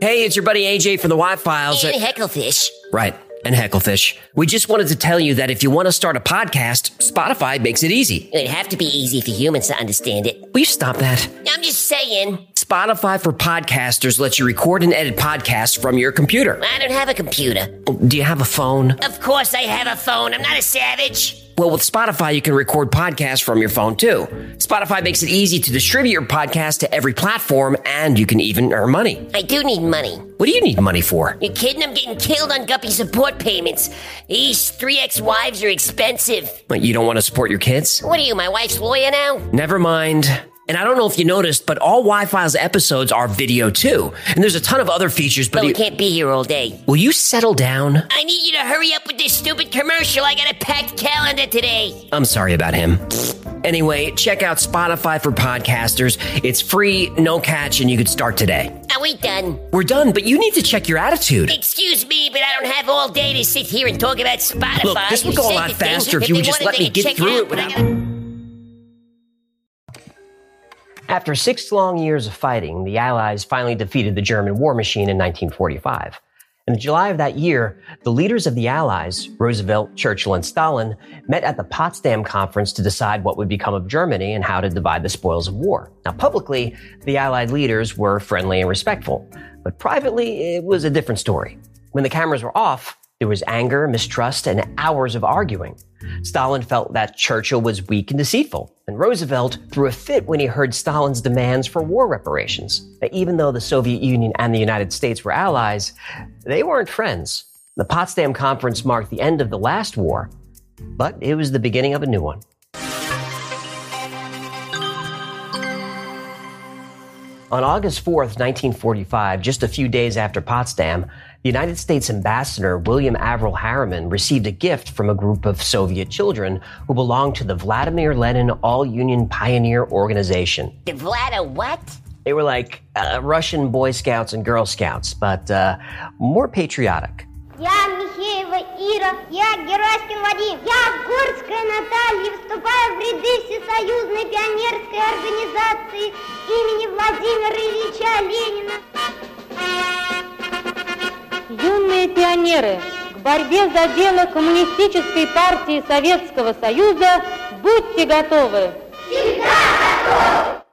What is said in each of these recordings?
Hey, it's your buddy AJ from the Why Files. And Hecklefish. Right. And Hecklefish. We just wanted to tell you that if you want to start a podcast, Spotify makes it easy. It'd have to be easy for humans to understand it. Will you stop that? I'm just saying. Spotify for podcasters lets you record and edit podcasts from your computer. I don't have a computer. Do you have a phone? Of course I have a phone. I'm not a savage. Well, with Spotify, you can record podcasts from your phone too. Spotify makes it easy to distribute your podcast to every platform, and you can even earn money. I do need money. What do you need money for? You kidding? I'm getting killed on Guppy support payments. These three ex-wives are expensive. But you don't want to support your kids? What are you, my wife's lawyer now? Never mind. And I don't know if you noticed, but all Why Files episodes are video too. And there's a ton of other features, but But we can't be here all day. will you settle down? I need you to hurry up with this stupid commercial. I got a packed calendar today. I'm sorry about him. Anyway, check out Spotify for podcasters. It's free, no catch, and you could start today. Are we done? We're done, but you need to check your attitude. Excuse me, but I don't have all day to sit here and talk about Spotify. Look, this would go a lot faster if you would just let me get through it without- After six long years of fighting, the Allies finally defeated the German war machine in 1945. In July of that year, the leaders of the Allies, Roosevelt, Churchill, and Stalin, met at the Potsdam Conference to decide what would become of Germany and how to divide the spoils of war. Now, publicly, the Allied leaders were friendly and respectful, but privately, it was a different story. When the cameras were off, there was anger, mistrust, and hours of arguing. Stalin felt that Churchill was weak and deceitful, and Roosevelt threw a fit when he heard Stalin's demands for war reparations. Now, even though the Soviet Union and the United States were allies, they weren't friends. The Potsdam Conference marked the end of the last war, but it was the beginning of a new one. On August 4th, 1945, just a few days after Potsdam, United States Ambassador William Averell Harriman received a gift from a group of Soviet children who belonged to the Vladimir Lenin All Union Pioneer Organization. The Vlada what? They were like uh, Russian Boy Scouts and Girl Scouts, but uh, more patriotic. Я Михеева Ира, я Гераськин Вадим, я Горская Наталья, вступаю в ряды Всесоюзной пионерской организации имени Владимира Ильича Ленина Юные пионеры, к борьбе за дело Коммунистической партии Советского Союза будьте готовы!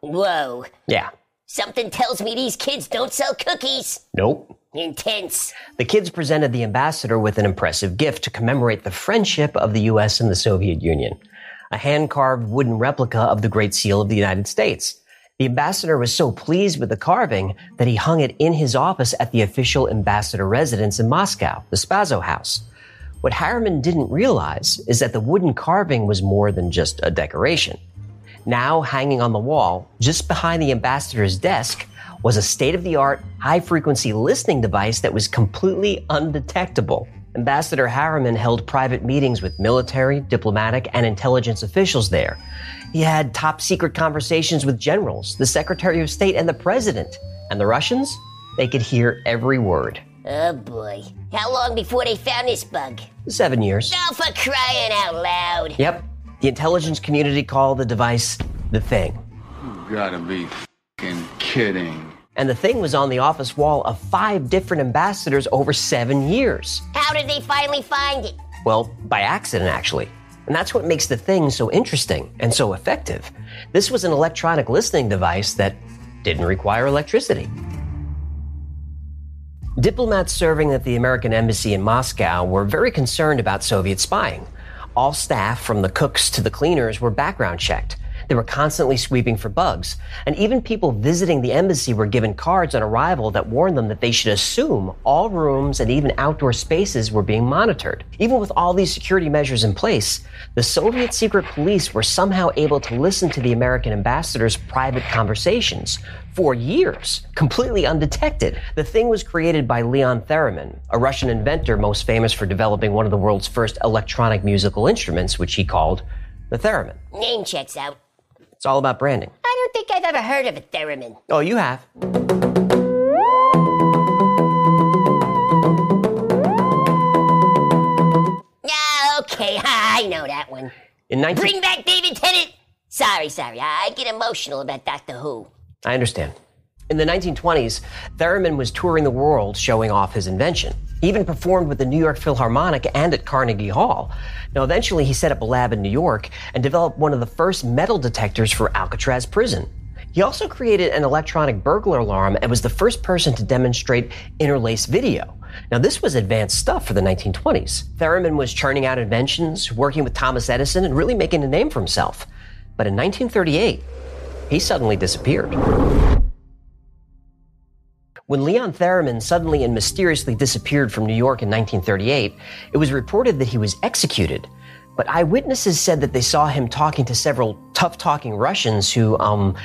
Whoa. Yeah. Something tells me these kids don't sell cookies. Nope. Intense. The kids presented the ambassador with an impressive gift to commemorate the friendship of the U.S. and the Soviet Union a hand carved wooden replica of the Great Seal of the United States. The ambassador was so pleased with the carving that he hung it in his office at the official ambassador residence in Moscow, the Spaso House. What Harriman didn't realize is that the wooden carving was more than just a decoration. Now hanging on the wall, just behind the ambassador's desk, was a state of the art, high frequency listening device that was completely undetectable. Ambassador Harriman held private meetings with military, diplomatic, and intelligence officials there. He had top secret conversations with generals, the Secretary of State, and the President. And the Russians? They could hear every word. Oh boy. How long before they found this bug? Seven years. Oh, for crying out loud. Yep. The intelligence community called the device the Thing. You gotta be fing kidding. And the thing was on the office wall of five different ambassadors over seven years. How did they finally find it? Well, by accident, actually. And that's what makes the thing so interesting and so effective. This was an electronic listening device that didn't require electricity. Diplomats serving at the American Embassy in Moscow were very concerned about Soviet spying. All staff, from the cooks to the cleaners, were background checked. They were constantly sweeping for bugs. And even people visiting the embassy were given cards on arrival that warned them that they should assume all rooms and even outdoor spaces were being monitored. Even with all these security measures in place, the Soviet secret police were somehow able to listen to the American ambassador's private conversations for years, completely undetected. The thing was created by Leon Theremin, a Russian inventor most famous for developing one of the world's first electronic musical instruments, which he called the theremin. Name checks out. It's all about branding. I don't think I've ever heard of a theremin. Oh, you have. Yeah, okay, I know that one. In 19- Bring back David Tennant. Sorry, sorry, I get emotional about Doctor Who. I understand. In the 1920s, Theremin was touring the world showing off his invention. He even performed with the New York Philharmonic and at Carnegie Hall. Now, eventually, he set up a lab in New York and developed one of the first metal detectors for Alcatraz prison. He also created an electronic burglar alarm and was the first person to demonstrate interlace video. Now, this was advanced stuff for the 1920s. Theremin was churning out inventions, working with Thomas Edison, and really making a name for himself. But in 1938, he suddenly disappeared. When Leon Theremin suddenly and mysteriously disappeared from New York in 1938, it was reported that he was executed. But eyewitnesses said that they saw him talking to several tough talking Russians who, um,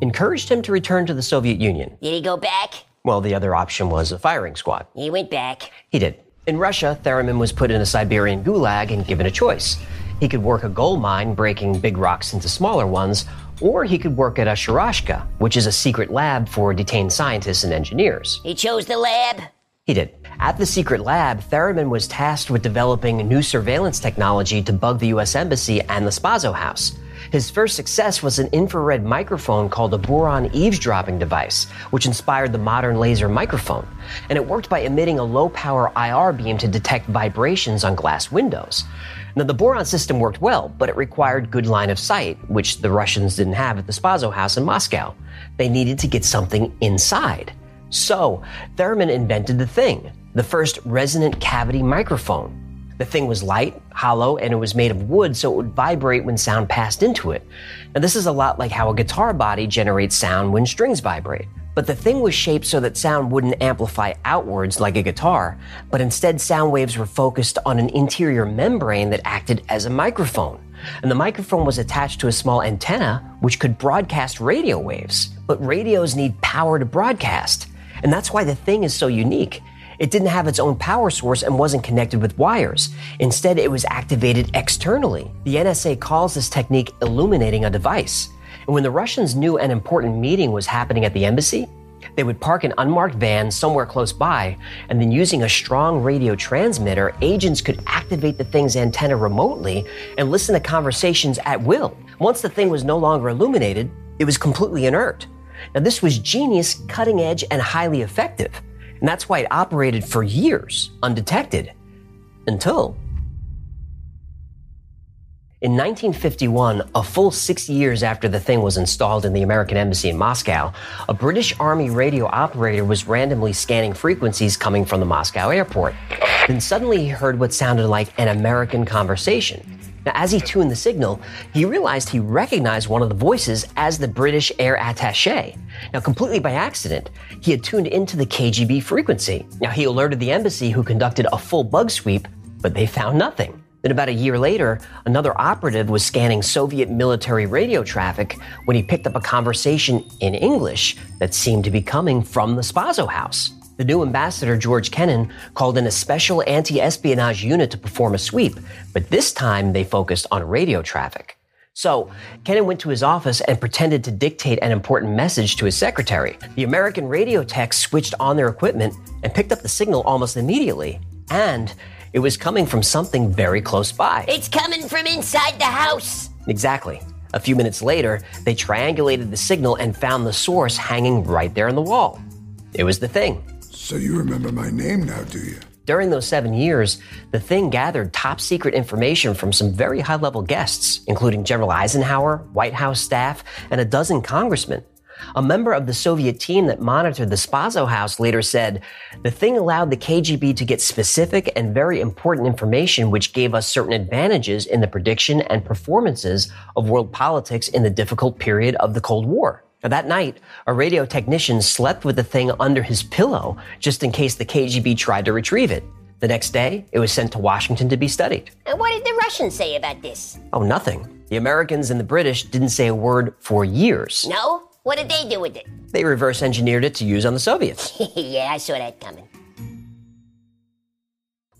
encouraged him to return to the Soviet Union. Did he go back? Well, the other option was a firing squad. He went back. He did. In Russia, Theremin was put in a Siberian gulag and given a choice. He could work a gold mine, breaking big rocks into smaller ones, or he could work at a Sharashka, which is a secret lab for detained scientists and engineers. He chose the lab. He did. At the secret lab, Theremin was tasked with developing new surveillance technology to bug the U.S. Embassy and the Spaso House. His first success was an infrared microphone called a Buran eavesdropping device, which inspired the modern laser microphone. And it worked by emitting a low power IR beam to detect vibrations on glass windows. Now, the Buran system worked well, but it required good line of sight, which the Russians didn't have at the Spaso house in Moscow. They needed to get something inside. So, Theremin invented the thing, the first resonant cavity microphone. The thing was light, hollow, and it was made of wood so it would vibrate when sound passed into it. Now, this is a lot like how a guitar body generates sound when strings vibrate. But the thing was shaped so that sound wouldn't amplify outwards like a guitar, but instead sound waves were focused on an interior membrane that acted as a microphone. And the microphone was attached to a small antenna which could broadcast radio waves. But radios need power to broadcast. And that's why the thing is so unique. It didn't have its own power source and wasn't connected with wires. Instead, it was activated externally. The NSA calls this technique illuminating a device. And when the Russians knew an important meeting was happening at the embassy, they would park an unmarked van somewhere close by, and then using a strong radio transmitter, agents could activate the thing's antenna remotely and listen to conversations at will. Once the thing was no longer illuminated, it was completely inert. Now, this was genius, cutting edge, and highly effective. And that's why it operated for years undetected until. In 1951, a full six years after the thing was installed in the American Embassy in Moscow, a British Army radio operator was randomly scanning frequencies coming from the Moscow airport. Then suddenly he heard what sounded like an American conversation. Now, as he tuned the signal, he realized he recognized one of the voices as the British air attache. Now, completely by accident, he had tuned into the KGB frequency. Now, he alerted the embassy, who conducted a full bug sweep, but they found nothing. Then, about a year later, another operative was scanning Soviet military radio traffic when he picked up a conversation in English that seemed to be coming from the Spaso house. The new ambassador, George Kennan, called in a special anti espionage unit to perform a sweep, but this time they focused on radio traffic. So, Kennan went to his office and pretended to dictate an important message to his secretary. The American radio techs switched on their equipment and picked up the signal almost immediately. And it was coming from something very close by. It's coming from inside the house. Exactly. A few minutes later, they triangulated the signal and found the source hanging right there on the wall. It was the thing. So you remember my name now, do you? During those seven years, the thing gathered top secret information from some very high level guests, including General Eisenhower, White House staff, and a dozen congressmen. A member of the Soviet team that monitored the Spaso house later said, the thing allowed the KGB to get specific and very important information which gave us certain advantages in the prediction and performances of world politics in the difficult period of the Cold War. Now, that night, a radio technician slept with the thing under his pillow just in case the KGB tried to retrieve it. The next day, it was sent to Washington to be studied. And what did the Russians say about this? Oh, nothing. The Americans and the British didn't say a word for years. No? What did they do with it? They reverse engineered it to use on the Soviets. yeah, I saw that coming.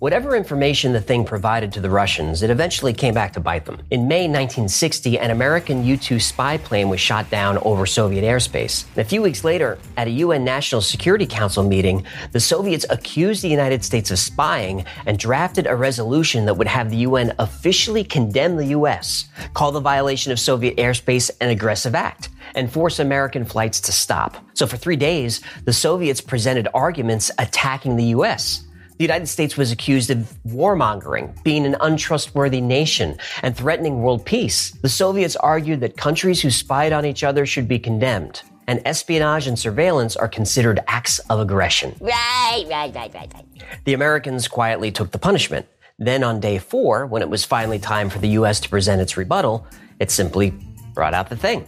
Whatever information the thing provided to the Russians, it eventually came back to bite them. In May 1960, an American U 2 spy plane was shot down over Soviet airspace. And a few weeks later, at a UN National Security Council meeting, the Soviets accused the United States of spying and drafted a resolution that would have the UN officially condemn the U.S., call the violation of Soviet airspace an aggressive act, and force American flights to stop. So for three days, the Soviets presented arguments attacking the U.S. The United States was accused of warmongering, being an untrustworthy nation, and threatening world peace. The Soviets argued that countries who spied on each other should be condemned, and espionage and surveillance are considered acts of aggression. Right, right, right, right, right. The Americans quietly took the punishment. Then on day four, when it was finally time for the U.S. to present its rebuttal, it simply brought out the thing.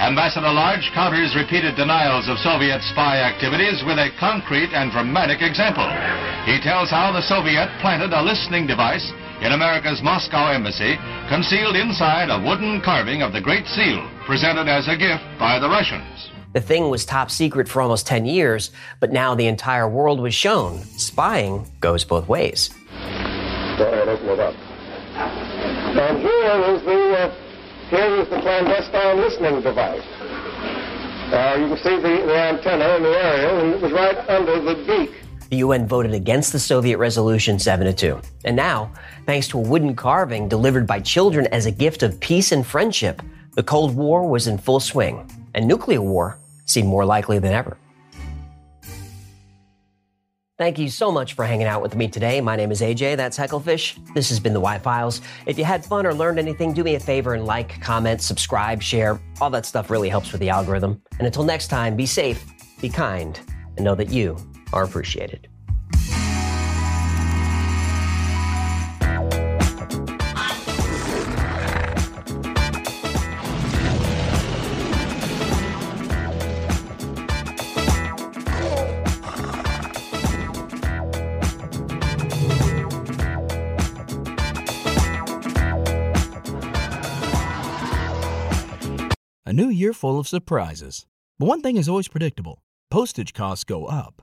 Ambassador Lodge counters repeated denials of Soviet spy activities with a concrete and dramatic example. He tells how the Soviet planted a listening device in America's Moscow embassy, concealed inside a wooden carving of the Great Seal, presented as a gift by the Russians. The thing was top secret for almost 10 years, but now the entire world was shown. Spying goes both ways. Go ahead, open it up. And here is the uh, here is the clandestine listening device. Uh, you can see the, the antenna in the aerial, and it was right under the beak. The UN voted against the Soviet resolution 7 to 2. And now, thanks to a wooden carving delivered by children as a gift of peace and friendship, the Cold War was in full swing, and nuclear war seemed more likely than ever. Thank you so much for hanging out with me today. My name is AJ, that's Hecklefish. This has been the Why Files. If you had fun or learned anything, do me a favor and like, comment, subscribe, share. All that stuff really helps with the algorithm. And until next time, be safe, be kind, and know that you are appreciated. A new year full of surprises. But one thing is always predictable postage costs go up.